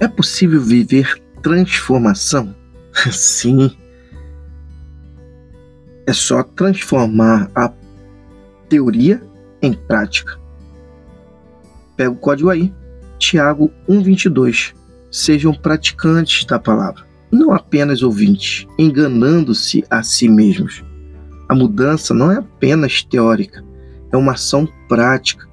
É possível viver transformação? Sim. É só transformar a teoria em prática. Pega o código aí. Tiago 1:22. Sejam praticantes da palavra, não apenas ouvintes, enganando-se a si mesmos. A mudança não é apenas teórica, é uma ação prática.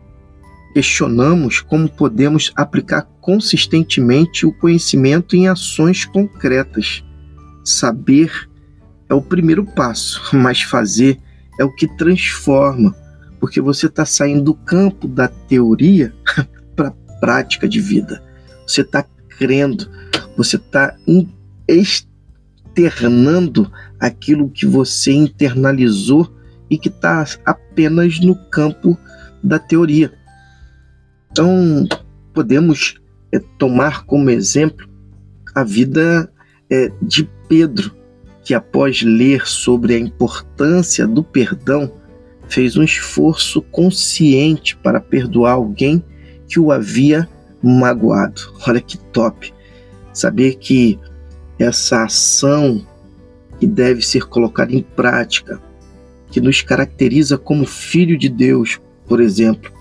Questionamos como podemos aplicar consistentemente o conhecimento em ações concretas. Saber é o primeiro passo, mas fazer é o que transforma, porque você está saindo do campo da teoria para a prática de vida. Você está crendo, você está externando aquilo que você internalizou e que está apenas no campo da teoria. Então, podemos é, tomar como exemplo a vida é, de Pedro, que após ler sobre a importância do perdão, fez um esforço consciente para perdoar alguém que o havia magoado. Olha que top! Saber que essa ação que deve ser colocada em prática, que nos caracteriza como filho de Deus, por exemplo,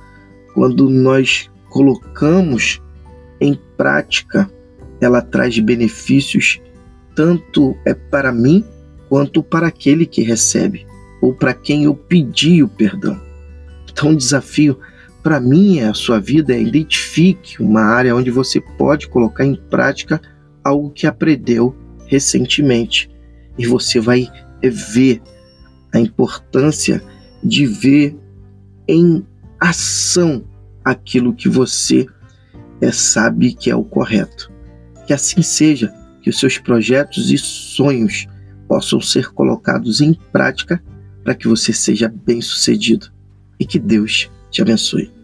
quando nós colocamos em prática, ela traz benefícios tanto é para mim quanto para aquele que recebe ou para quem eu pedi o perdão. Então, o desafio para mim é a sua vida é identifique uma área onde você pode colocar em prática algo que aprendeu recentemente e você vai ver a importância de ver em ação aquilo que você é, sabe que é o correto. Que assim seja, que os seus projetos e sonhos possam ser colocados em prática para que você seja bem-sucedido e que Deus te abençoe.